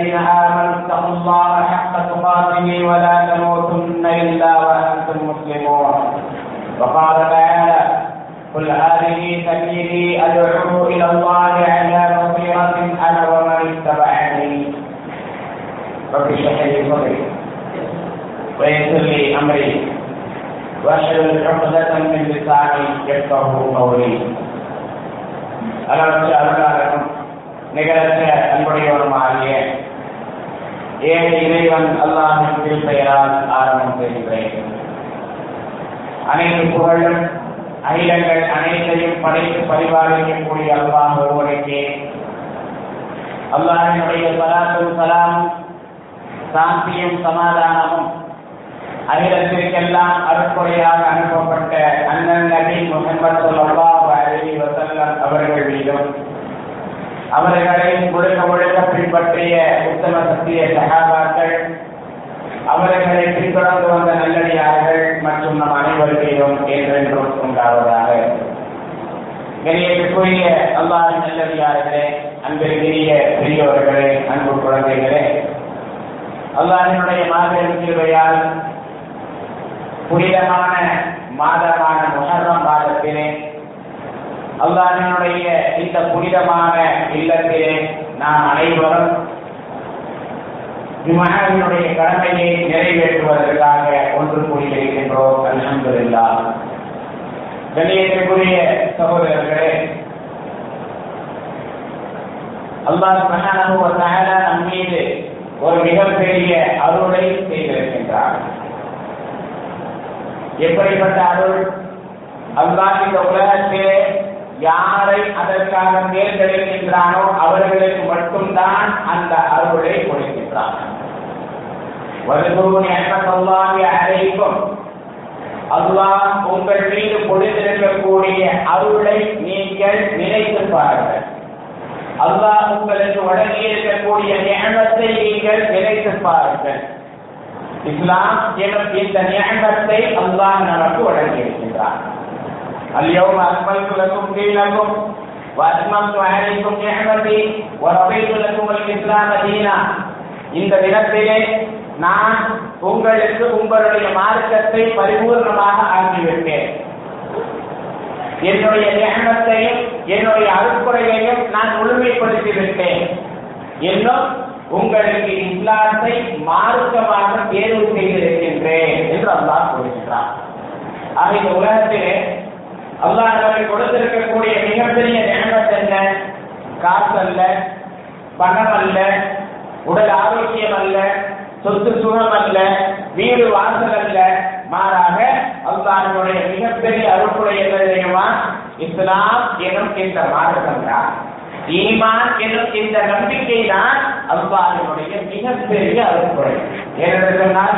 الذين آمنوا اتقوا الله حق تقاته ولا تموتن إلا وأنتم مسلمون وقال تعالى قل هذه سبيلي أدعو إلى الله على بصيرة أنا ومن اتبعني رب اشرح لي صدري ويسر لي امري واحلل عقدة من لساني يفقه قولي அளவற்ற அருளாளரும் நிகரற்ற அன்புடையவருமாகிய ஏழு இறைவன் அல்லாஹின் திருப்பெயரால் ஆரம்பம் பெறுகிறேன் அனைத்து புகழும் அகிலங்கள் அனைத்தையும் படைத்து பரிபாலிக்கக்கூடிய அல்லாஹ் ஒருவருக்கே. அல்லாஹினுடைய சலாத்தும் சலாமும் சாந்தியும் சமாதானமும் அகிலத்திற்கெல்லாம் அருட்கொடையாக அனுப்பப்பட்ட அண்ணன் நபி முகமது அல்லாஹ் அலி வசல்லம் அவர்கள் மீதும் அவர்களை முழுக்க முழுக்க பின்பற்றிய உத்தம சத்திய சகாபாக்கள் அவர்களை பின்தொடர்ந்து வந்த நல்லடியார்கள் மற்றும் நம் அனைவருக்கையும் என்றென்றும் உண்டாவதாக. கணியத்துக்குரிய அல்லாஹின் நல்லடியார்களே அன்பிற்குரிய பெரியவர்களே அன்பு குழந்தைகளே அல்லாஹினுடைய மாபெரும் கிருபையால் புனிதமான மாதமான முகர்வம் மாதத்திலே அல்லாஹினுடைய இந்த புனிதமான இல்லத்திலே நாம் அனைவரும் இம்மகனுடைய கடமையை நிறைவேற்றுவதற்காக ஒன்று கூடியிருக்கின்றோம். அல்ஹம்துலில்லா. கண்ணியத்திற்குரிய சகோதரர்களே அல்லாஹ் சுப்ஹானஹு வ தஆலா நம் மீது ஒரு மிகப்பெரிய அருளை செய்திருக்கின்றார். எப்படிப்பட்ட அருள்? அல்லாஹ் இந்த உலகத்திலே யாரை அதற்காக தேர்ந்தெடுக்கின்றானோ அவர்களுக்கு மட்டும்தான் அந்த அருளை கொடுக்கின்றான். அழைக்கும் அல்லாஹ் உங்கள் மீது பொழுதிருக்கக்கூடிய அருளை நீங்கள் நினைத்து பாருங்கள். அல்லாஹ் உங்களுக்கு வழங்கி இருக்கக்கூடிய ஞானத்தை நீங்கள் நினைத்து பாருங்கள். இஸ்லாம் எனும் இந்த ஞானத்தை அல்லாஹ் நமக்கு வழங்கி اليوم أكملت لكم دينكم وأتممت عليكم نعمتي ورضيت لكم الإسلام دينا இந்த தினத்திலே நான் உங்களுக்கு உங்களுடைய மார்க்கத்தை பரிபூர்ணமாக ஆக்கிவிட்டேன் என்னுடைய ஞானத்தையும் என்னுடைய அறுக்குறையையும் நான் முழுமைப்படுத்தி விட்டேன் இன்னும் உங்களுக்கு இஸ்லாத்தை மார்க்கமாக தேர்வு செய்திருக்கின்றேன் என்று அல்லாஹ் கூறுகின்றார் ஆக இந்த உலகத்திலே அல்லாஹ் நமக்கு கொடுத்திருக்கக்கூடிய மிகப்பெரிய ஞானத் என்ன? காசு அல்ல பணம் அல்ல உடல் ஆரோக்கியம் அல்ல சொத்து சுகம் அல்ல வீடு வாசல் அல்ல மாறாக அல்லாஹனுடைய மிகப்பெரிய அருள்புடைய என்ன தெரியுமா? இஸ்லாம் எனும் இந்த மார்க்கம் தான். ஈமான் எனும் இந்த நம்பிக்கை தான் அல்லாஹனுடைய மிகப்பெரிய அருப்புடை ஏனென்று சொன்னால்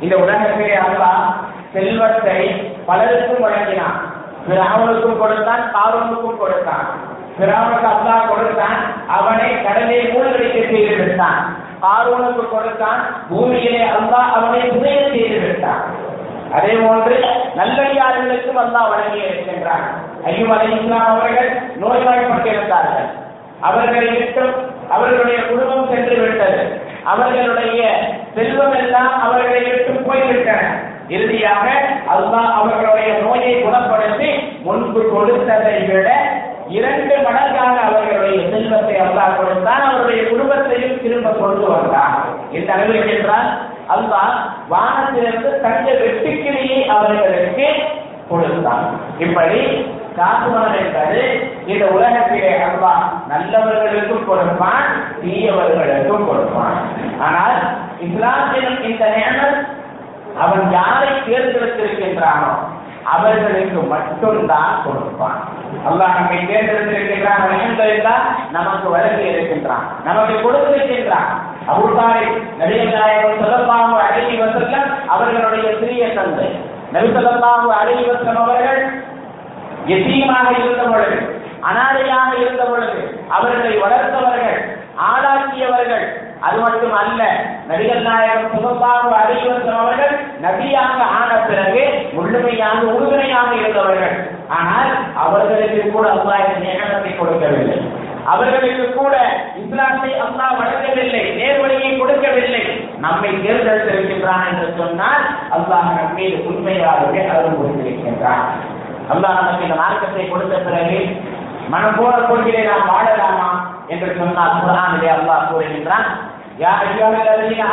இந்த உலகத்திலே அல்லாஹ் செல்வத்தை பலருக்கும் வழங்கினான். பிராமனுக்கும் கொடுத்தான் காரூனுக்கும் கொடுத்தான். பிராமனுக்கு அல்லாஹ் கொடுத்தான் அவனை கடலை மூழ்கடிக்க செய்து விட்டான். காரூனுக்கு கொடுத்தான் பூமியிலே அல்லாஹ் அவனை புதைய செய்து விட்டான். அதே போன்று நல்லடியார்களுக்கும் அல்லாஹ் வழங்கி இருக்கின்றான். ஐயும் அலை இஸ்லாம் அவர்கள் நோய்வாய்ப்பட்டிருந்தார்கள். அவர்களை விட்டும் அவர்களுடைய குடும்பம் சென்று விட்டது. அவர்களுடைய செல்வம் எல்லாம் அவர்களை விட்டு போய்விட்டன. இறுதியாக அல்லாஹ் அவர்களுடைய நோயை குணப்படுத்தி முன்பு கொடுத்ததை விட இரண்டு மடங்காக அவர்களுடைய செல்வத்தை அல்லாஹ் கொடுத்தான். அவருடைய குடும்பத்தையும் திரும்ப கொண்டு வந்தான். இந்த அளவில் என்றால் அல்லாஹ் வானத்திலிருந்து தங்க வெட்டுக்கிளியை அவர்களுக்கு கொடுத்தான். இப்படி காசுமன் என்பது இந்த உலகத்திலே அல்லாஹ் நல்லவர்களுக்கும் கொடுப்பான் தீயவர்களுக்கும் கொடுப்பான். ஆனால் இஸ்லாத்தின் இந்த நேரம் அவன் யாரை தேர்ந்தெடுத்திருக்கின்றானோ அவர்களுக்கு மட்டும்தான் கொடுப்பான். அல்லாஹ் நம்மை தேர்ந்தெடுத்திருக்கின்றான். அலமதுல்லா நமக்கு வழங்கி இருக்கின்றான். நமக்கு கொடுத்திருக்கின்றான். அபுதாரி நடிகநாயகம் நாயகம் சொல்லப்பாக அழகி வசல்லம் அவர்களுடைய சிறிய தந்தை. நபி அழகி வசலம் அவர்கள் எத்தீமாக இருந்த பொழுது அனாதையாக இருந்த பொழுது அவர்களை வளர்த்தவர்கள் ஆளாக்கியவர்கள் அது மட்டும் அல்ல நபிகள் நாயகம் சுகப்பாக அறிவசம் அவர்கள் நபியாக ஆன பிறகு முழுமையாக உறுதுணையாக இருந்தவர்கள். ஆனால் அவர்களுக்கு கூட அல்லாஹ் இந்த கொடுக்கவில்லை. அவர்களுக்கு கூட இஸ்லாத்தை அல்லாஹ் வழங்கவில்லை நேர்வழியை கொடுக்கவில்லை. நம்மை தேர்ந்தெடுத்திருக்கின்றான் என்று சொன்னால் அல்லாஹ் நம் உண்மையாகவே அருள் கொடுத்திருக்கின்றான் அல்லாஹ் நமக்கு இந்த மார்க்கத்தை கொடுத்த பிறகு மனம் போல கொள்கையை நாம் வாழலாமா? என்று சொன்னால் குரானிலே அல்லாஹ் கூறுகின்றான் யா ஐயுஹல்லதீன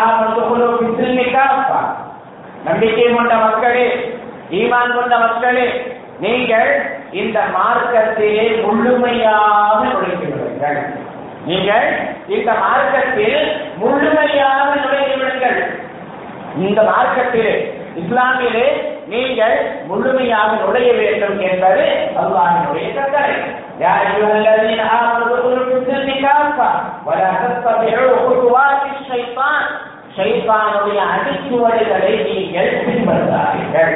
நம்பிக்கை கொண்ட மக்களே ஈமான் கொண்ட மக்களே நீங்கள் இந்த மார்க்கத்திலே முழுமையாக நுழைந்து விடுங்கள் நீங்கள் இந்த மார்க்கத்தில் முழுமையாக நுழைந்து விடுங்கள் இந்த மார்க்கத்திலே இஸ்லாமிலே நீங்கள் முழுமையாக நுழைய வேண்டும் என்பது அல்லாஹினுடைய கட்டளை يا أيها الذين آمنوا ادخلوا في السلم كافة ولا تتبعوا خطوات الشيطان ஷைத்தானுடைய அடிச்சுவடுகளை நீங்கள் பின்பற்றாதீர்கள்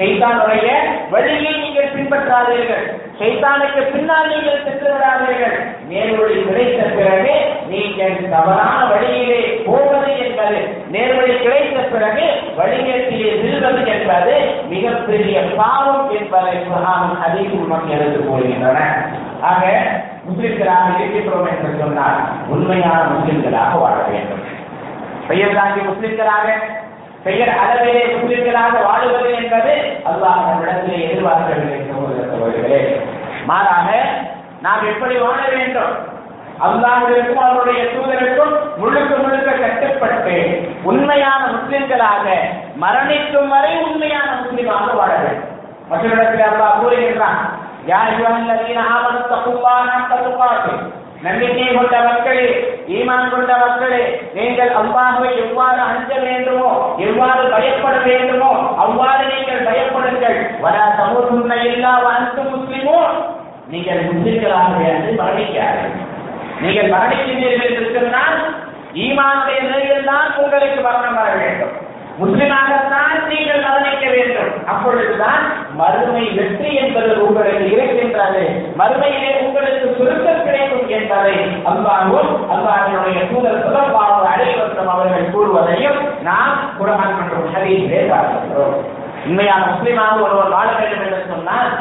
ஷைத்தானுடைய வழியை நீங்கள் பின்பற்றாதீர்கள். ஷைத்தானுக்கு பின்னால் நீங்கள் சென்று விடாதீர்கள் நேர்வழி கிடைத்த பிறகு நீங்கள் தவறான வழியிலே போவது என்பது நேர்வழி கிடைத்த பிறகு வழிநேற்றிலே செல்வது என்பது மிகப்பெரிய பாவம் என்பதை குரானும் அதிகம் நமக்கு எடுத்து போகின்றன ஆக முஸ்லிம்களாக இருக்கின்றோம் என்று சொன்னால் உண்மையான முஸ்லிம்களாக வாழ வேண்டும். பெயர் தாங்கி முஸ்லிம்களாக பெயர் அளவிலே முஸ்லிம்களாக வாழுவது என்பது அல்லாஹ் நம்மிடத்திலே எதிர்பார்க்கவில்லை சகோதரர்களே மாறாக நாம் எப்படி வாழ வேண்டும்? அல்லாஹிற்கும் அவருடைய தூதருக்கும் முழுக்க முழுக்க கட்டுப்பட்டு உண்மையான முஸ்லிம்களாக மரணிக்கும் வரை உண்மையான முஸ்லிமாக வாழ வேண்டும். மற்றொரு இடத்தில் அல்லாஹ் கூறுகின்றான் யா அய்யுஹல்லதீன ஆமனு தகுல்லாஹ தப்பு துகாத்திஹ் நம்பிக்கை கொண்ட மக்களே ஈமான் கொண்ட மக்களே நீங்கள் அல்லாஹ்வை எவ்வாறு அஞ்ச வேண்டுமோ எவ்வாறு பயப்பட வேண்டுமோ அவ்வாறு நீங்கள் பயப்படுங்கள். வரா சமூகம் எல்லா அனைத்து முஸ்லிமோ நீங்கள் முஸ்லிம்களாக என்று மரணிக்காதீர்கள். நீங்கள் மரணிக்கின்றீர்கள் என்று சொன்னால் ஈமானுடைய நிலையில் தான் உங்களுக்கு மரணம் வர வேண்டும். முஸ்லிமாக நீங்கள் மரணிக்க வேண்டும் அப்பொழுதுதான் மறுமை வெற்றி என்பது உங்களுக்கு இருக்கின்றது. மறுமையிலே உங்களுக்கு சுருக்கம் கிடைக்கும் என்பதை அல்லாஹும் அல்லாஹினுடைய தூதர் சுலபாக அடைவசம் அவர்கள் கூறுவதையும் நாம் குரான் மற்றும் ஹரீஸ் பார்க்கின்றோம். உண்மையான முஸ்லிமாக ஒருவர் வாழ வேண்டும் என்று சொன்னால்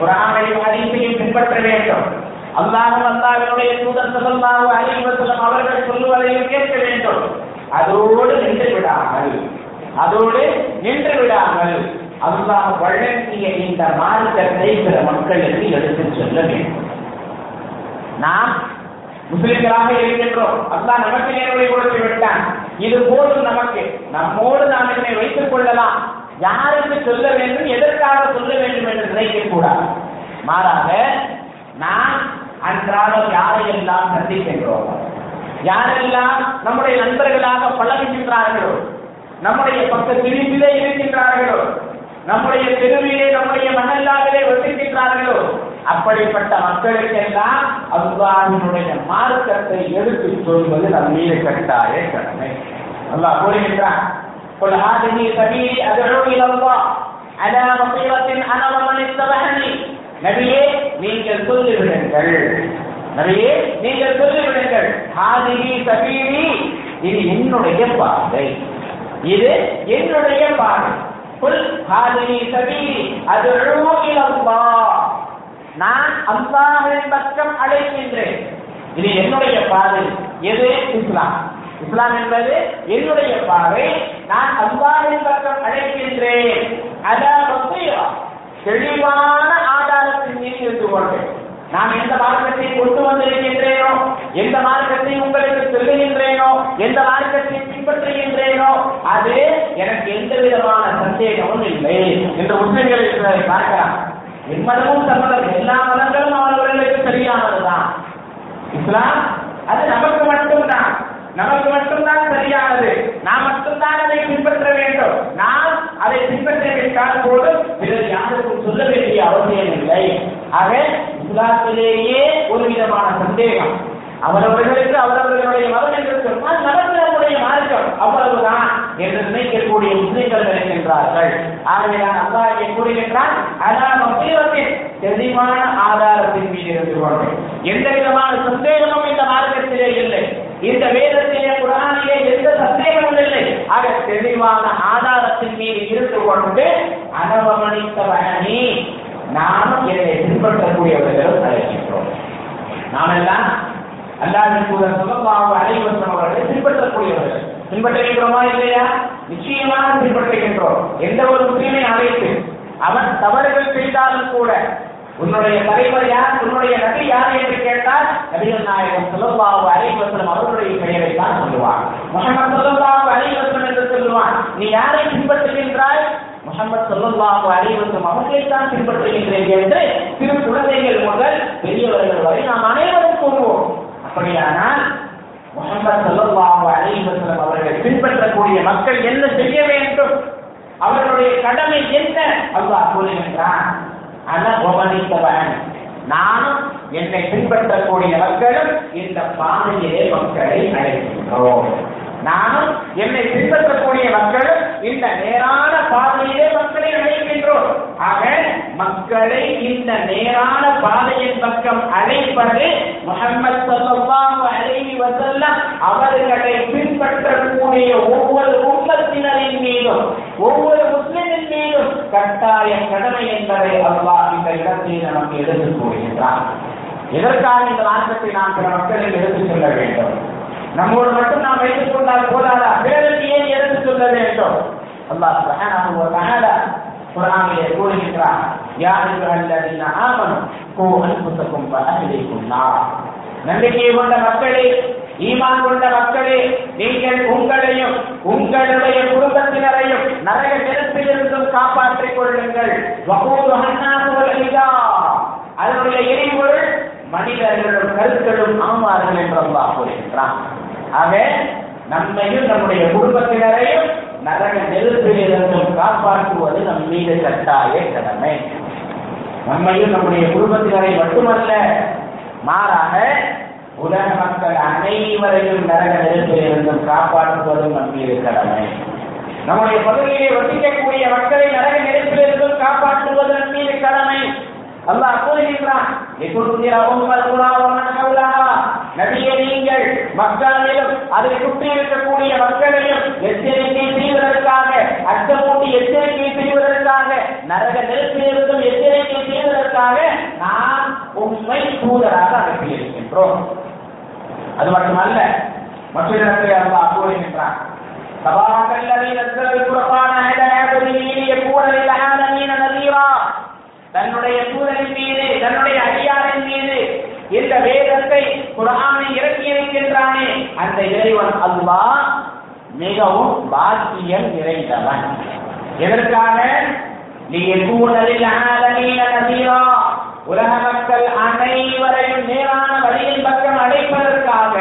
குரானையும் ஹரீஸையும் பின்பற்ற வேண்டும். அல்லாஹும் அல்லாஹினுடைய தூதர் சல்லல்லாஹு அலைஹி அவர்கள் சொல்லுவதையும் கேட்க வேண்டும். அதோடு நின்று விடாமல் அதோடு நின்று விடாமல் அல்லாஹ் வழங்கிய இந்த மார்க்கத்தை பிற மக்களுக்கு எடுத்து சொல்ல வேண்டும். நாம் முஸ்லிம்களாக இருக்கின்றோம். அல்லாஹ் நமக்கு நேர்வழி கொடுத்து விட்டான். இது போதும் நமக்கு. நம்மோடு நாம் என்னை வைத்துக் கொள்ளலாம். யாருக்கு சொல்ல வேண்டும் எதற்காக சொல்ல வேண்டும் என்று நினைக்க கூடாது. மாறாக நாம் அன்றாடம் யாரையெல்லாம் சந்திக்கின்றோம்? யாரெல்லாம் நம்முடைய நண்பர்களாக பழகுகின்றார்களோ நம்முடைய பக்க பிரிவிலே இருக்கின்றார்களோ நம்முடைய தெருவிலே நம்முடைய மணல்லாவிலே வசிக்கின்றார்களோ அப்படிப்பட்ட மக்களுக்கெல்லாம் அல்லாஹினுடைய மார்க்கத்தை எடுத்து சொல்வது நம் மீது கட்டாய கடமை அல்லாஹ் கூறுகின்றான் قل هذه سبيلي أدعو إلى الله على بصيرة أنا ومن اتبعني நபியே நீங்கள் சொல்லிவிடுங்கள் நபியே நீங்கள் சொல்லிவிடுங்கள் ஹாதிஹி சபீலி இது என்னுடைய பாதை இது என்னுடைய பாதை புல் ஹாதிஹி சபீலி அதுஉ இலல்லாஹ் நான் அல்லாஹ்வின் பக்கம் அழைக்கின்றேன். இது என்னுடைய பாதை எது? இஸ்லாம். இஸ்லாம் என்பது என்னுடைய பாதை நான் அல்லாஹ்வின் பக்கம் அழைக்கின்றேன். அதாவது தெளிவான ஆதாரத்தின் மீது இருந்து கொள்வேன். நான் எந்த மார்க்கத்தை கொண்டு வந்திருக்கின்றேனோ எந்த மார்க்கத்தை உங்களுக்கு சொல்லுகின்றேனோ எந்த மார்க்கத்தை பின்பற்றுகின்றேனோ அது எனக்கு எந்த விதமான சந்தேகமும் இல்லை என்று முஸ்லிம்கள் இருக்கிறதை பார்க்கலாம். எம்மதமும் சம்மதம் எல்லா மதங்களும் அவர்களுக்கு சரியானதுதான். இஸ்லாம் அது நமக்கு மட்டும்தான். நமக்கு மட்டும்தான் சரியானது. நாம் மட்டும்தான் அதை பின்பற்ற வேண்டும். நாம் அதை பின்பற்றிவிட்டால் போதும் பிறர் யாருக்கும் சொல்ல வேண்டிய அவசியம் இல்லை. ஆக இஸ்லாத்திலேயே ஒரு விதமான சந்தேகம். அவரவர்களுக்கு அவரவர்களுடைய மதம் என்று சொன்னால் நமக்கு நம்முடைய மார்க்கம் அவ்வளவுதான் என்று நினைக்கக்கூடிய முஸ்லிம்கள் இருக்கின்றார்கள். ஆகவே நான் அல்லாஹ் கூறுகின்றான் அதான் தெளிவான ஆதாரத்தின் மீது இருந்து கொண்டேன் எந்த விதமான சந்தேகமும் இல்லை இந்த வேதத்திலே குரானிலே எந்த சந்தேகமும் இல்லை. ஆக தெளிவான ஆதாரத்தின் மீது இருந்து கொண்டு அனவமணித்தவனி நானும் என்னை பின்பற்றக்கூடியவர்களும் அழைக்கின்றோம் நாம் எல்லாம் அல்லாவின் கூட சுகமாக அனைவரும் அவர்களை பின்பற்றக்கூடியவர்கள். பின்பற்றுகின்றோமா இல்லையா? நிச்சயமாக பின்பற்றுகின்றோம். எந்த ஒரு முஸ்லீமை அழைத்து அவன் தவறுகள் செய்தாலும் கூட உன்னுடைய தலைவர் யார் உன்னுடைய நபி யார் என்று கேட்டால் நபிகள் நாயகம் சொல்லல்லாஹு அலைவசனம் வஸல்லம் அவர்களுடைய பெயரை தான் சொல்லுவான் முகமது சொல்லல்லாஹு அலைவசனம் என்று சொல்லுவான். நீ யாரை பின்பற்றுகின்றாய்? முகமது சொல்லல்லாஹு அலைவசம் வஸல்லம் அவர்களை தான் பின்பற்றுகின்றேன் என்று சிறு குழந்தைகள் முதல் பெரியவர்கள் வரை நாம் அனைவரும் கூறுவோம். அப்படியானால் முகமது சொல்லல்லாஹு அலைவசனம் வஸல்லம் அவர்கள் பின்பற்றக்கூடிய மக்கள் என்ன செய்ய வேண்டும்? அவர்களுடைய கடமை என்ன? அல்லாஹ் கூறுகின்றான். அனபவனித்தவன் நானும் என்னை பின்பற்றக்கூடிய மக்களும் இந்த பாதையிலே மக்களை அழைக்கின்றோம். நானும் என்னை பின்பற்றக்கூடிய மக்களும் இந்த நேரான பாதையிலே மக்களை அழைக்கின்றோம். ஆக மக்களை இந்த நேரான பாதையின் பக்கம் அழைப்பது முகமது ஸல்லல்லாஹு அலைஹி அவர்களை பின்பற்றக்கூடிய ஒவ்வொரு உம்மத்தினரின் மீதும் ஒவ்வொரு முஸ்லிமின் மீதும் கட்டாய கடமை என்பதை அல்லாஹ் இந்த இடத்தை நமக்கு எடுத்துக் கூறுகின்றார் எதற்காக இந்த மார்க்கத்தை நாம் சில மக்களில் எடுத்துச் செல்ல வேண்டும். நம்மோடு மட்டும் நாம் வைத்துக் கொண்டால் போதாதா? பிறருக்கு ஏன் எடுத்துச் சொல்ல வேண்டும்? அல்லாஹ் சுப்ஹானஹு வ தஆலா குர்ஆனிலே கூறுகின்றார் யா அய்யுஹல்லதீன ஆமனு கூ அன்ஃபுஸக்கும் வ நார். நம்பிக்கை கொண்ட மக்களே ஈமான் கொண்ட மக்களே நீங்கள் உங்களையும் உங்களுடைய குடும்பத்தினரையும் நரக நெருப்பிலிருந்தும் காப்பாற்றிக் கொள்ளுங்கள். அதனுடைய எரிபொருள் மனிதர்களும் கருக்களும் ஆமார்கள் என்று அல்லாஹ் கூறுகின்றான். ஆக நம்மையும் நம்முடைய குடும்பத்தினரையும் நரக நெருப்பிலிருந்தும் காப்பாற்றுவது நம் மீது கட்டாய கடமை. நம்மையும் நம்முடைய குடும்பத்தினரை மட்டுமல்ல மாறாக உலக மக்கள் அனைவரையும் நரக நெருப்பிலிருந்தும் காப்பாற்றுவதும் நம் மீது கடமை. நம்முடைய பகுதியிலே வசிக்கக்கூடிய மக்களை நரக நெருப்பிலிருந்தும் காப்பாற்றுவது நம் மீது கடமை. அல்லாஹ் கூறுகின்றான் லிதுன்திர நீங்கள் மக்களையும் அதை சுற்றி இருக்கக்கூடிய மக்களையும் எச்சரிக்கை செய்வதற்காக அச்சமூட்டி எச்சரிக்கை செய்வதற்காக நரக நெருப்பிலிருந்தும் எச்சரிக்கை செய்வதற்காக நான் உண்மை தூதராக அனுப்பியிருக்கின்றோம் அது மட்டுமல்ல மற்றொரு இடத்தில் அல்லாஹ் கூறுகின்றான் تبارك الذي نزل الفرقان على عبده ليكون للعالمين نذيرا தன்னுடைய தூதரின் மீது தன்னுடைய அடியாரின் மீது இந்த வேதத்தை குரானை இறக்கி இருக்கின்றானே அந்த இறைவன் அல்லாஹ் மிகவும் பாக்கியம் நிறைந்தவன் எதற்காக லியகூனலில் ஆலமீன நதீரா உலக மக்கள் அனைவரையும் நேரான வழியின் பக்கம் அடைப்பதற்காக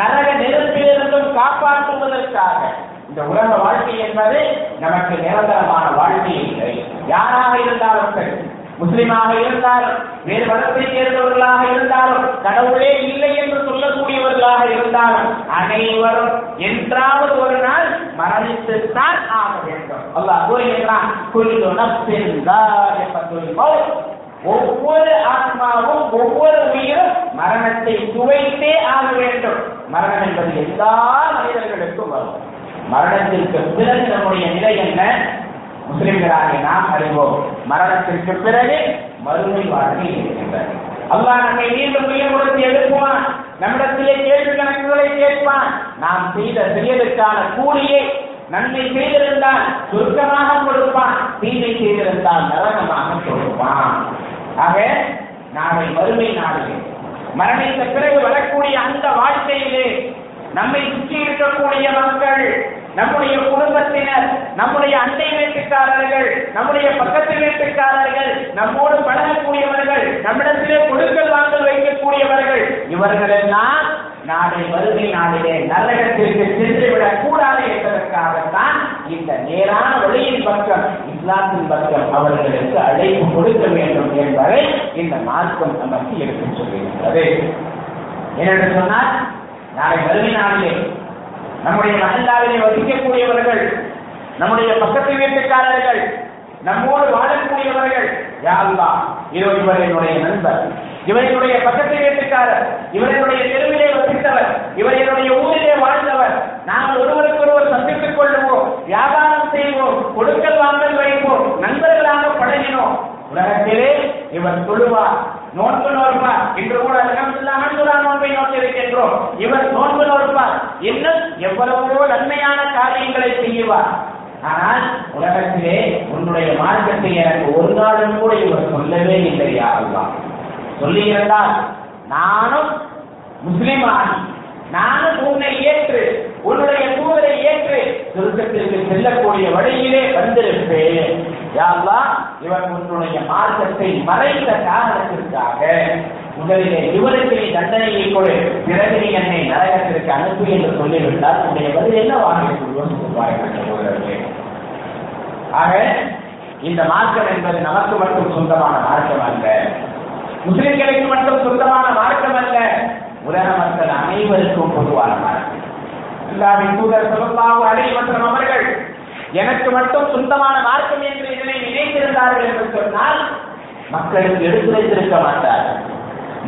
நரக நெருப்பிலிருந்தும் காப்பாற்றுவதற்காக. இந்த உலக வாழ்க்கை என்பது நமக்கு நிரந்தரமான வாழ்க்கை இல்லை. யாராக இருந்தாலும் சரி முஸ்லிமாக இருந்தாலும் வேறு மதத்தை சேர்ந்தவர்களாக இருந்தாலும் கடவுளே இல்லை என்று சொல்லக்கூடியவர்களாக இருந்தாலும் அனைவரும் என்றாவது ஒரு நாள் மரணித்துத்தான் ஆக வேண்டும். அல்லாஹ் கூறுகின்றான் ஒவ்வொரு ஆத்மாவும் ஒவ்வொரு உயிரும் மரணத்தை சுவைத்தே ஆக வேண்டும். மரணம் என்பது எல்லா மனிதர்களுக்கும் வரும். மரணத்திற்கு பிறகு நம்முடைய நிலை என்ன? முஸ்லிம்களாக நாம் அறிவோம் மரணத்திற்கு பிறகு மறுமை வாழ்க்கை இருக்கின்றது. அல்லாஹ் நம்மை மீண்டும் உயிர் கொடுத்து எழுப்புவான். நம்மிடத்திலே கேள்வி கணக்குகளை கேட்பான். நாம் செய்த செயலுக்கான கூலியை நன்மை செய்திருந்தால் சுருக்கமாக கொடுப்பான். தீமை செய்திருந்தால் நரகமாக கொடுப்பான். ஆக நாளை மறுமை நாளிலே மரணித்த பிறகு வரக்கூடிய அந்த வாழ்க்கையிலே நம்மை சுற்றி இருக்கக்கூடிய மக்கள் நம்முடைய குடும்பத்தினர் நம்முடைய அண்டை வீட்டுக்காரர்கள் நம்முடைய பக்கத்து வீட்டுக்காரர்கள் நம்மோடு பழகக்கூடியவர்கள் நம்மிடத்திலே கொடுக்கல் வாங்கல் வைக்கக்கூடியவர்கள் இவர்கள் எல்லாம் நாளை வறுமை நாளிலே நரகத்திற்கு சென்றுவிடக் கூடாது என்பதற்காகத்தான் இந்த நேரான வழியின் பக்கம் இஸ்லாத்தின் பக்கம் அவர்களுக்கு அழைப்பு கொடுக்க வேண்டும் என்பதை இந்த மார்க்கம் நமக்கு எடுத்துச் சொல்லியிருக்கிறது. ஏனென்று சொன்னால் நாளை வறுமை நாளிலே நம்முடைய மகிழ்ந்தாவிலே வசிக்கக்கூடியவர்கள் நம்முடைய பக்கத்து வீட்டுக்காரர்கள் நம்மோடு வாழக்கூடியவர்கள் யாருலா இதோ இவர் என்னுடைய நண்பர் இவர் என்னுடைய பக்கத்து வீட்டுக்காரர் இவர் என்னுடைய தெருவிலே வசித்தவர் இவர் என்னுடைய ஊரிலே வாழ்ந்தவர் நாங்கள் ஒருவருக்கு ஒருவர் சந்தித்துக் கொள்ளுவோம் வியாபாரம் செய்வோம் கொடுக்கல் வாங்கல் வைப்போம் நண்பர்களாக பழகினோம். உலகத்திலே இவர் தொழுவார் நோன்பு நோற்பார் இன்று கூட அலமதுல்லா நோன்பை நோக்கியிருக்கின்றோம் இவர் நோன்பு நோற்பார் இன்னும் எவ்வளவோ நன்மையான காரியங்களை செய்வார் ஆனால் உலகத்திலே உன்னுடைய மார்க்கத்தை எனக்கு ஒரு நாளும் கூட இவர் சொல்லவே இல்லை யாருதான் சொல்லியிருந்தால் நானும் நானும் ஆகி நானும் உன்னை ஏற்று உன்னுடைய தூதரை ஏற்று சுருக்கத்திற்கு செல்லக்கூடிய வழியிலே வந்திருப்பேன். யாழ்லா இவர் உன்னுடைய மார்க்கத்தை மறைந்த காரணத்திற்காக முதலிலே இவருக்கு நீ தண்டனையை கொடு. பிறகு நீ என்னை நரகத்திற்கு அனுப்பு என்று சொல்லிவிட்டால் உன்னுடைய பதில் என்ன வாங்கிக் கொள்வோம் பாருங்கள் ஆக இந்த மார்க்கம் என்பது நமக்கு மட்டும் சொந்தமான மார்க்கம் அல்ல. முஸ்லிம்களுக்கு மட்டும் சொந்தமான மார்க்கம் அல்ல. உலக மக்கள் அனைவருக்கும் பொதுவான மார்க்கம். இல்லாவின் தூதர் சொல்லமாக அலை மற்றும் அவர்கள் எனக்கு மட்டும் சொந்தமான மார்க்கம் என்று இதனை நினைத்திருந்தார்கள் என்று சொன்னால் மக்களுக்கு எடுத்துரைத்திருக்க மாட்டார்கள்.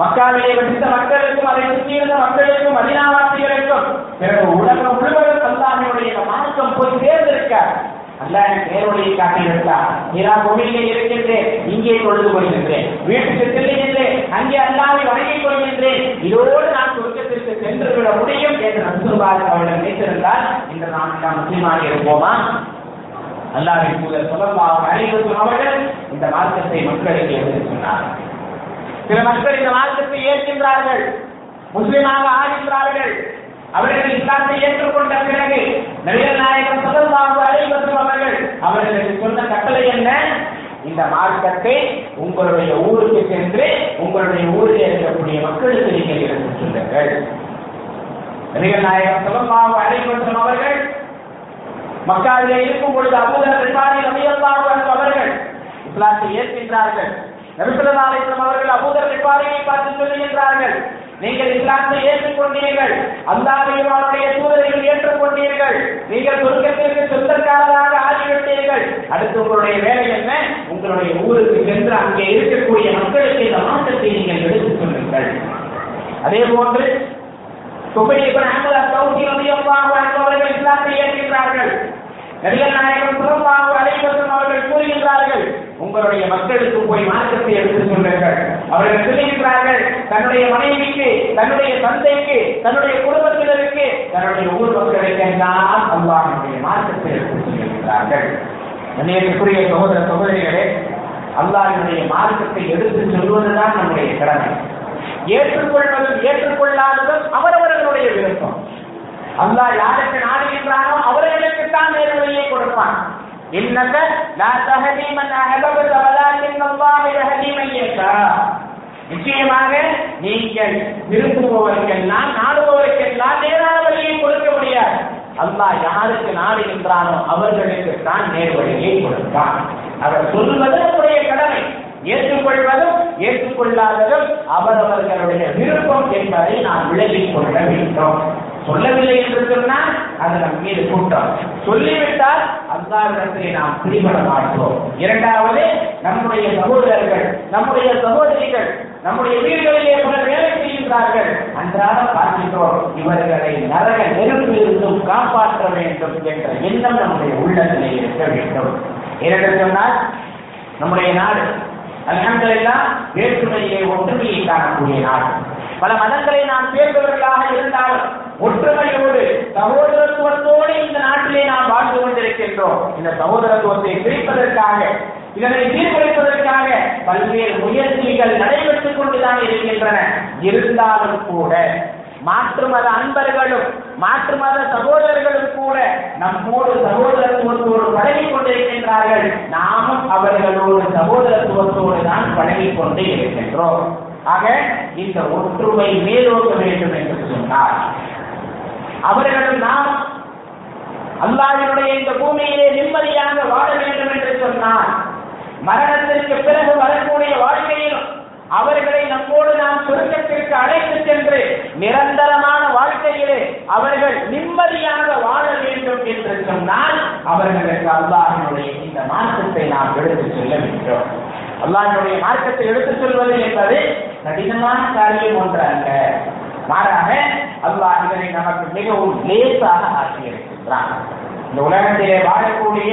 மக்காவிலே வசித்த மக்களுக்கும் அதை சுற்றியிருந்த மக்களுக்கும் மதினாவாசிகளுக்கும் பிறகு உலகம் முழுவதும் சந்தாமியுடைய மார்க்கம் போய் சேர்ந்திருக்கார் அல்லாஹ் நேரொழியை காட்டியிருந்தார் நீரா கோவிலே இருக்கின்றேன் இங்கே தொழுது கொள்கின்றேன். வீட்டுக்கு செல்லுகின்றேன் அங்கே அல்லாவை வணங்கிக் கொள்கின்றேன். இதோடு நான் சொர்க்கத்திற்கு சென்று விட முடியும் என்று நசுபாக அவர்கள் நினைத்திருந்தால் இன்று நாம் நாம் முஸ்லீமாக இருப்போமா? அல்லாவின் தூதர் சொல்லலாம் அனைவருக்கும் அவர்கள் இந்த மார்க்கத்தை மக்களுக்கு எடுத்து சொன்னார். சில மக்கள் இந்த மார்க்கத்தை ஏற்கின்றார்கள் முஸ்லிமாக ஆகின்றார்கள். அவர்கள் இஸ்லாத்தை ஏற்றுக்கொண்ட பிறகு நிறைய நாயகம் சொல்லலாம் அனைவரும் அவர்கள் அவர்களுக்கு சொன்ன கட்டளை என்ன இந்த மார்க்கத்தை உங்களுடைய ஊருக்கு சென்று உங்களுடைய ஊரில் இருக்கக்கூடிய மக்களுக்கு நீங்கள் எடுத்துச் சொல்லுங்கள். நபிகள் நாயகம் சொல்லலாம் அனைவரும் அவர்கள் மக்காவிலே இருக்கும் பொழுது அபூதர் ரிபாரி ரலியல்லாஹு அவர்கள் இஸ்லாத்தை ஏற்கின்றார்கள். அவர்கள் அபூதர் ரிபாரியை பார்த்து சொல்லுகின்றார்கள். நீங்கள் இஸ்லாத்தை ஏற்றுக்கொண்டீர்கள். அல்லாஹையும் அவருடைய தூதரையும் ஏற்றுக்கொண்டீர்கள். நீங்கள் சொர்க்கத்திற்கு சொந்தக்காரராக ஆகிவிட்டீர்கள். அடுத்து உங்களுடைய வேலை என்ன? உங்களுடைய ஊருக்கு சென்று அங்கே இருக்கக்கூடிய மக்களுக்கு இந்த மாற்றத்தை நீங்கள் எடுத்துக் சொல்லுங்கள் அதே போன்று சுபை இப்னு சவுதி அஸ்-சௌதி அவர்கள் இஸ்லாத்தை ஏற்கின்றார்கள் நபிகள் நாயகம் ஸல்லல்லாஹு அவர்கள் கூறுகின்றார்கள் உங்களுடைய மக்களுக்கு போய் மாற்றத்தை எடுத்துக் அவர்கள் சொல்லியிருக்கிறார்கள் தன்னுடைய மனைவிக்கு தன்னுடைய தந்தைக்கு தன்னுடைய குடும்பத்தினருக்கு தன்னுடைய ஊர் மக்களுக்கு எல்லாம் அல்லாஹனுடைய மார்க்கத்தை எடுத்து சொல்லுகின்றார்கள் சகோதர சகோதரிகளே அல்லாஹினுடைய மார்க்கத்தை எடுத்து சொல்வதுதான் நம்முடைய கடமை. ஏற்றுக்கொள்வதும் ஏற்றுக்கொள்ளாததும் அவரவர்களுடைய விருப்பம். அல்லாஹ் யாருக்கு நாடுகின்றானோ அவர்களுக்குத்தான் நேர்வழியை கொடுப்பான். இன்னக லா தஹதி மன் அஹபத வலாக்கின் அல்லாஹ் யஹதி மன் யஷா நிச்சயமாக நீங்கள் விரும்புபவருக்கெல்லாம் நாடுபவருக்கெல்லாம் நேரான வழியை கொடுக்க முடியாது அல்லாஹ் யாருக்கு நாடுகின்றானோ அவர்களுக்கு தான் நேர்வழியை கொடுத்தான் அவர் சொல்வது நம்முடைய கடமை ஏற்றுக்கொள்வதும் ஏற்றுக்கொள்ளாததும் அவரவர்களுடைய விருப்பம் என்பதை நாம் விலகிக் கொள்ள வேண்டும் சொல்லவில்லை என்று அது நம் மீது குற்றம் சொல்லிவிட்டால் அல்லாவிடத்திலே நாம் பிடிபட மாட்டோம். இரண்டாவது நம்முடைய சகோதரர்கள் நம்முடைய சகோதரிகள் நம்முடைய வீடுகளிலே உள்ள வேலை செய்கின்றார்கள். அன்றாட பார்க்கின்றோம் இவர்களை நரக நெருப்பிலிருந்தும் காப்பாற்ற வேண்டும் என்ற எண்ணம் நம்முடைய உள்ளத்திலே இருக்க வேண்டும். ஏனென்று சொன்னால் நம்முடைய நாடு அல்ஹம்துலில்லாஹ் வேற்றுமையிலே ஒற்றுமையை காணக்கூடிய நாடு. பல மதங்களை நாம் சேர்ந்தவர்களாக இருந்தாலும் ஒற்றுமையோடு சகோதரத்துவத்தோடு இந்த நாட்டிலே நாம் வாழ்ந்து கொண்டிருக்கின்றோம். இந்த சகோதரத்துவத்தை பிரிப்பதற்காக இதனை தீர்ப்பளிப்பதற்காக பல்வேறு முயற்சிகள் நடைபெற்றுக் கொண்டுதான் இருக்கின்றன. இருந்தாலும் கூட மாற்று மத அன்பர்களும் மாற்று மத சகோதரர்களும் கூட நம்மோடு சகோதரத்துவத்தோடு பழகி கொண்டிருக்கின்றார்கள். நாமும் அவர்களோடு சகோதரத்துவத்தோடு தான் பழகி கொண்டே இருக்கின்றோம். ஆக இந்த ஒற்றுமை மேலோக்க வேண்டும் என்று சொன்னார். அவர்களும் நாம் அல்லாஹ்வினுடைய இந்த பூமியிலே நிம்மதியாக வாழ வேண்டும் என்று சொன்னார். மரணத்திற்கு பிறகு வரக்கூடிய வாழ்க்கையிலும் அவர்களை நம்மோடு நாம் சுருக்கத்திற்கு அழைத்து சென்று நிரந்தரமான வாழ்க்கையிலே அவர்கள் நிம்மதியாக வாழ வேண்டும் என்று சொன்னால் அவர்களுக்கு அல்லாஹினுடைய இந்த மாற்றத்தை நாம் எடுத்துச் செல்ல வேண்டும். அல்லாஹனுடைய மார்க்கத்தை எடுத்துச் சொல்வது என்பது கடினமான காரியம் ஒன்று அல்ல. மாறாக அல்லாஹ் இதனை நமக்கு மிகவும் லேசாக ஆக்கியிருக்கின்றான் இந்த உலகத்திலே வாழக்கூடிய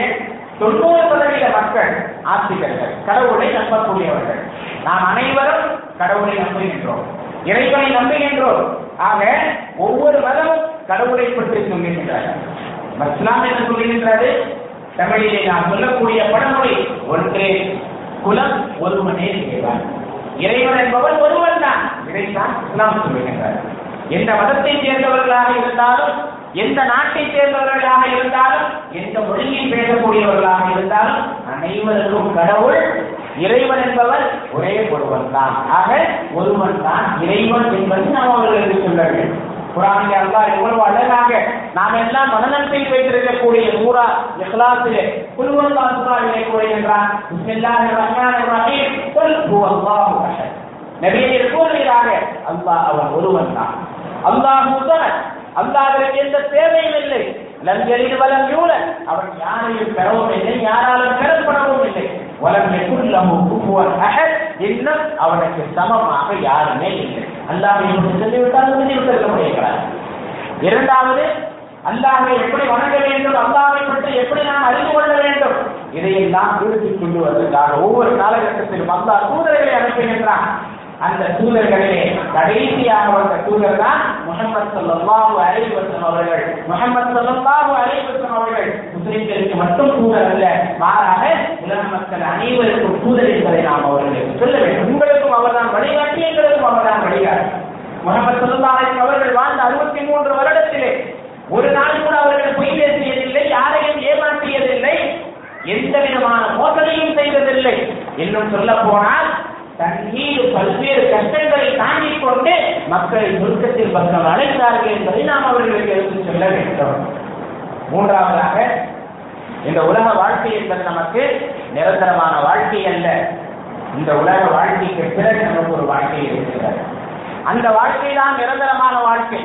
தொண்ணூறு சதவீத மக்கள் ஆசிரியர்கள் கடவுளை நம்பக்கூடியவர்கள். நாம் அனைவரும் கடவுளை நம்புகின்றோம் இறைவனை நம்புகின்றோம் ஆக ஒவ்வொரு மதமும் கடவுளை பற்றி சொல்லுகின்றார்கள் இஸ்லாம் என்று சொல்லுகின்றது? தமிழிலே நாம் சொல்லக்கூடிய படமொழி ஒன்றே குலம் ஒருவனே இறைவன் இறைவன் என்பவன் ஒருவன் தான். இதைத்தான் இஸ்லாம் சொல்லுகின்றார். எந்த மதத்தை சேர்ந்தவர்களாக இருந்தாலும் எந்த நாட்டை சேர்ந்தவர்களாக இருந்தாலும் எந்த மொழியை பேசக்கூடியவர்களாக இருந்தாலும் அனைவருக்கும் கடவுள் இறைவன் என்பவர் ஒரே ஒருவன் தான். ஆக ஒருவன் தான் இறைவன் என்பது நாம் அவர்களுக்கு சொல்ல வேண்டும். குரானிலே அல்லாஹ் எவ்வளவு அழகாக நாம் எல்லாம் மனநம் வைத்திருக்கக்கூடிய நூறா இஹ்லாஸிலே. குல் ஹுவல்லாஹு சூராவிலே என்றான். பிஸ்மில்லாஹிர் ரஹ்மானிர் ரஹீம். குல் ஹுவல்லாஹு அஹத் நபியே கூறுகிறாக அல்லாஹ் அவன் ஒருவன் தான். அல்லாஹ் முதல் அல்லாஹ்விற்கு எந்த தேவையும் இல்லை. லம் யலித் வலம் யூல அவன் யாரையும் பெறவும் இல்லை யாராலும் பெறப்படவும் இல்லை. வலம் யகுல் லஹு குஃபுவன் அஹத். இன்னும் அவனுக்கு சமமாக யாருமே இல்லை. அல்லாஹ் என்று சொல்லிவிட்டால் சொல்லிவிட்டிருக்க முடியாது இரண்டாவது அல்லாஹை எப்படி வணங்க வேண்டும் அல்லாஹை பற்றி எப்படி நாம் அறிந்து கொள்ள வேண்டும் இதையெல்லாம் கொண்டு கொள்வதற்காக ஒவ்வொரு காலகட்டத்திலும் அல்லாஹ் தூதர்களை அனுப்புகின்றான் அந்த தூதர்களிலே கடைசியாக வந்த தூதர் தான் முகமது சல்லாஹு அலைவசம் அவர்கள் முகமது சல்லாஹு அலைவசம் அவர்கள் முஸ்லிம்களுக்கு மட்டும் தூதர் அல்ல மாறாக உலக மக்கள் அனைவருக்கும் தூதர் என்பதை நாம் அவர்களுக்கு சொல்ல வேண்டும். உங்களுக்கும் அவர்தான் வழிகாட்டி எங்களுக்கும் அவர்தான் வழிகாட்டி. முகமது ஸல்லல்லாஹு அவர்கள் வாழ்ந்த அறுபத்தி மூன்று வருடத்திலே ஒரு நாள் கூட அவர்கள் பொய் பேசியதில்லை யாரையும் ஏமாற்றியதில்லை எந்த விதமான மோசடியும் செய்ததில்லை. இன்னும் சொல்ல போனால் தண்ணீர் பல்வேறு கஷ்டங்களை தாங்கிக் கொண்டு மக்களை சுருக்கத்தில் பக்கம் அழைத்தார்கள் என்பதை நாம் அவர்களுக்கு எடுத்துச் சொல்ல வேண்டும். மூன்றாவதாக இந்த உலக வாழ்க்கை என்பது நமக்கு நிரந்தரமான வாழ்க்கை அல்ல. இந்த உலக வாழ்க்கைக்கு பிறகு நமக்கு ஒரு வாழ்க்கை இருக்கிறது. அந்த வாழ்க்கை தான் நிரந்தரமான வாழ்க்கை.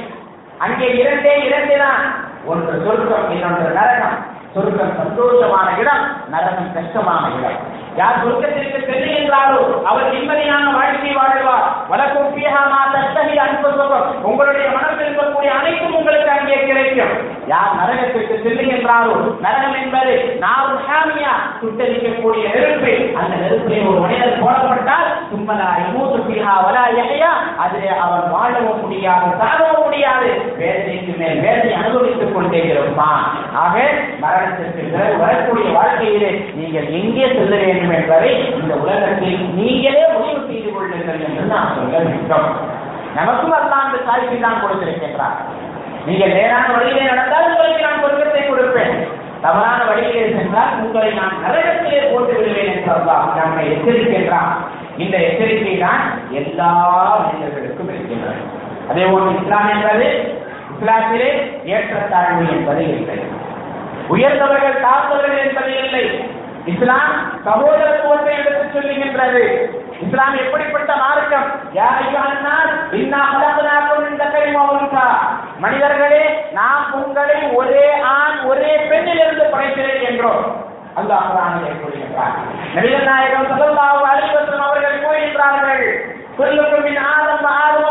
அங்கே இரண்டே இரண்டு தான். ஒன்று சொர்க்கம் இன்னொன்று நரகம். சொர்க்கம் சந்தோஷமான இடம் நரகம் கஷ்டமான இடம். யார் சொர்க்கத்திற்கு செல்லுகின்றாரோ அவர் நிம்மதியான வாழ்க்கை வாழ்வார். வழக்கும் பியகமா தத்தகி அன்புசகம். உங்களுடைய மனத்தில் இருக்கக்கூடிய அனைத்தும் உங்களுக்கு அங்கே கிடைக்கும். யார் நரகத்திற்கு செல்லுகின்றாரோ நரகம் என்பது நாவு ஹாமியா சுட்டரிக்கக்கூடிய நெருப்பு. அந்த நெருப்பிலே ஒரு மனிதர் போடப்பட்டால் சும்மலா மூத்து பிஹா வலா எகையா அதிலே அவன் வாழவும் முடியாது சாகவும் முடியாது. வேதனைக்கு மேல் வேதனை அனுபவித்துக் கொண்டே இருப்பான் ஆக மரணத்திற்கு பிறகு வரக்கூடிய வாழ்க்கையிலே நீங்கள் எங்கே செல்ல வேண்டும் என்பதை இந்த உலகத்தில் நீங்களே முடிவு செய்து கொள்ளுங்கள் என்று நான் சொல்ல வேண்டும். நமக்கும் அல்லாஹ் அந்த சாய்ப்பை தான் கொடுத்திருக்கின்றார் நீங்கள் நேரான வழியிலே நடந்தால் உங்களுக்கு நான் சொர்க்கத்தை கொடுப்பேன். தவறான வழியிலே சென்றால் உங்களை நான் நரகத்திலே போட்டு விடுவேன் என்றால் நம்மை எச்சரிக்கின்றான். இந்த எச்சரிக்கை தான் எல்லா மனிதர்களுக்கும் இருக்கின்றது. அதே போன்று இஸ்லாம் என்பது இஸ்லாத்திலே ஏற்றத்தாழ்வு என்பது இல்லை. உயர்ந்தவர்கள் தாழ்ந்தவர்கள் என்பது இல்லை. இஸ்லாம் சகோதரத்துவத்தை எடுத்து சொல்லுகின்றது. இஸ்லாம் எப்படிப்பட்ட மார்க்கம்? மனிதர்களே நாம் உங்களை ஒரே ஆண் ஒரே பெண்ணிலிருந்து படைக்கிறேன் என்றோம். அல்லாஹ் குர்ஆனிலே கூறுகின்றார் நபிகள் நாயகம் ஸல்லல்லாஹு அலைஹி அவர்கள் கூறுகின்றார்கள் குல்லுக்கும் மின் ஆதம் வ ஆதம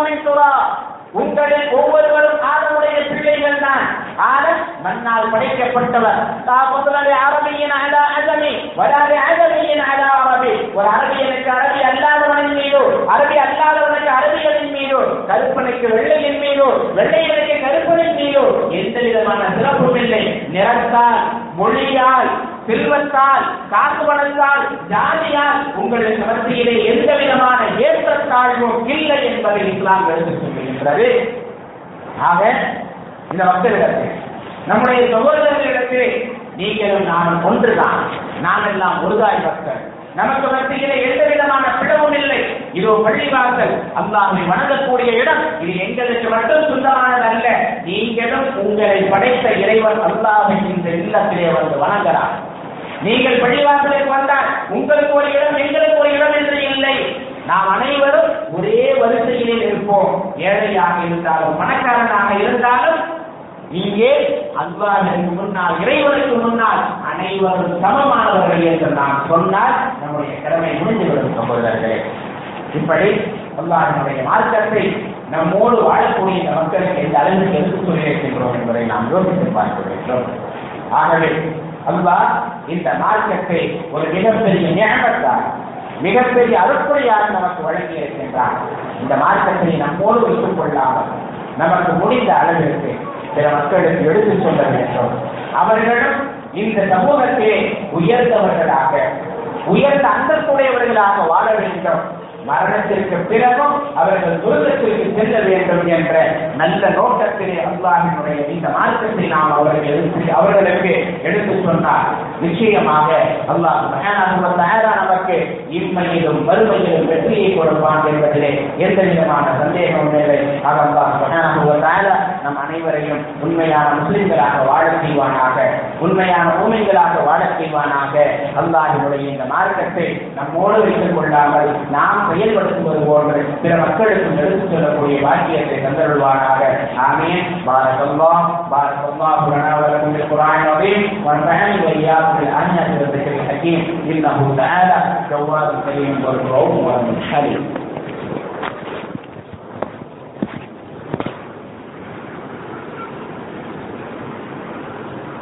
படைக்கப்பட்டவர். தாபுதலி அரபியின் அலா அலமி வராது அலமியின் அலா அரபி. ஒரு அரபியனுக்கு அரபி அல்லாதவனின் மீதோ அரபி அல்லாதவனுக்கு அரபிகளின் மீதோ கருப்பனுக்கு வெள்ளையின் மீதோ வெள்ளையனுக்கு கருப்பனின் மீதோ எந்த விதமான சிறப்பும் இல்லை. நிறத்தால் மொழியால் செல்வத்தால் காசு பணத்தால் ஜாதியால் உங்களுக்கு மத்தியிலே எந்த விதமான ஏற்றத்தாழ்வும் இல்லை என்பதை இஸ்லாம் எடுத்துக் கொண்டிருக்கிறது. ஆக இந்த மக்களிடத்தில் நம்முடைய சகோதரர்களிடத்தில் நீங்களும் நானும் ஒன்றுதான். நாம் எல்லாம் ஒருதாய் பக்தர். நமக்கு மத்தியிலே எந்த விதமான பிளவும் இல்லை. இதோ பள்ளிவாசல். அல்லாமை வணங்கக்கூடிய இடம். இது எங்களுக்கு மட்டும் சொந்தமானது அல்ல. நீங்களும் உங்களை படைத்த இறைவன் அல்லாமை இந்த இல்லத்திலே வந்து வணங்கலாம். நீங்கள் பள்ளிவாசலுக்கு வந்தால் உங்களுக்கு ஒரு இடம் எங்களுக்கு ஒரு இடம் என்று இல்லை. நாம் அனைவரும் ஒரே வரிசையிலே இருப்போம். ஏழையாக இருந்தாலும் பணக்காரனாக இருந்தாலும் இங்கே அல்லாஹிற்கு முன்னால் இறைவனுக்கு முன்னால் அனைவரும் சமமானவர்கள் என்று நாம் சொன்னால் நம்முடைய கடமை முடிந்துவிடும் சகோதரர்களே. இப்படி அல்லாஹினுடைய மார்க்கத்தை நம்மோடு வாழக்கூடிய இந்த மக்களுக்கு எந்த அளவுக்கு எடுத்து சொல்லியிருக்கின்றோம் என்பதை நாம் யோசித்து பார்க்க வேண்டும். ஆகவே அல்லாஹ் இந்த மார்க்கத்தை ஒரு மிகப்பெரிய ஞாபகத்தார் மிகப்பெரிய அறுப்புறையாக நமக்கு வழங்கி இருக்கின்றார் இந்த மார்க்கத்தை நம்மோடு வைத்துக் கொள்ளாமல் நமக்கு முடிந்த அளவிற்கு பிற மக்களுக்கு எடுத்துச் சொல்ல வேண்டும். அவர்களும் இந்த சமூகத்திலே உயர்ந்தவர்களாக உயர்ந்த அந்தஸ்துடையவர்களாக வாழ வேண்டும். மரணத்திற்கு பிறகும் அவர்கள் துருக்கத்திற்கு செல்ல வேண்டும் என்ற நல்ல நோக்கத்திலே அல்லாஹினுடைய இந்த மார்க்கத்தை நாம் அவர்கள் அவர்களுக்கு எடுத்து சொன்னார். நிச்சயமாக அல்லாஹ் நமக்கு இம்மையிலும் வறுமையிலும் வெற்றியை கொடுப்பான் என்பதிலே எந்த விதமான சந்தேகமும் இல்லை. அல்லாஹ் நம் அனைவரையும் உண்மையான முஸ்லிம்களாக வாழ செய்வானாக உண்மையான ஊமைகளாக வாழ செய்வானாக. அல்லாஹினுடைய இந்த மார்க்கத்தை நம்மோடு வைத்துக் கொள்ளாமல் நாம் செயல்படுத்துவது போன்று பிற மக்களுக்கும் எடுத்துச் சொல்லக்கூடிய பாக்கியத்தை தந்தருள்வானாக ஆமீன் பாரதல்லா பாரதல்லா புரணாவலம் القرآن العظيم ونفعني وإياكم بالآيات والذكر الحكيم إنه تعالى جواد كريم والرؤوف والحليم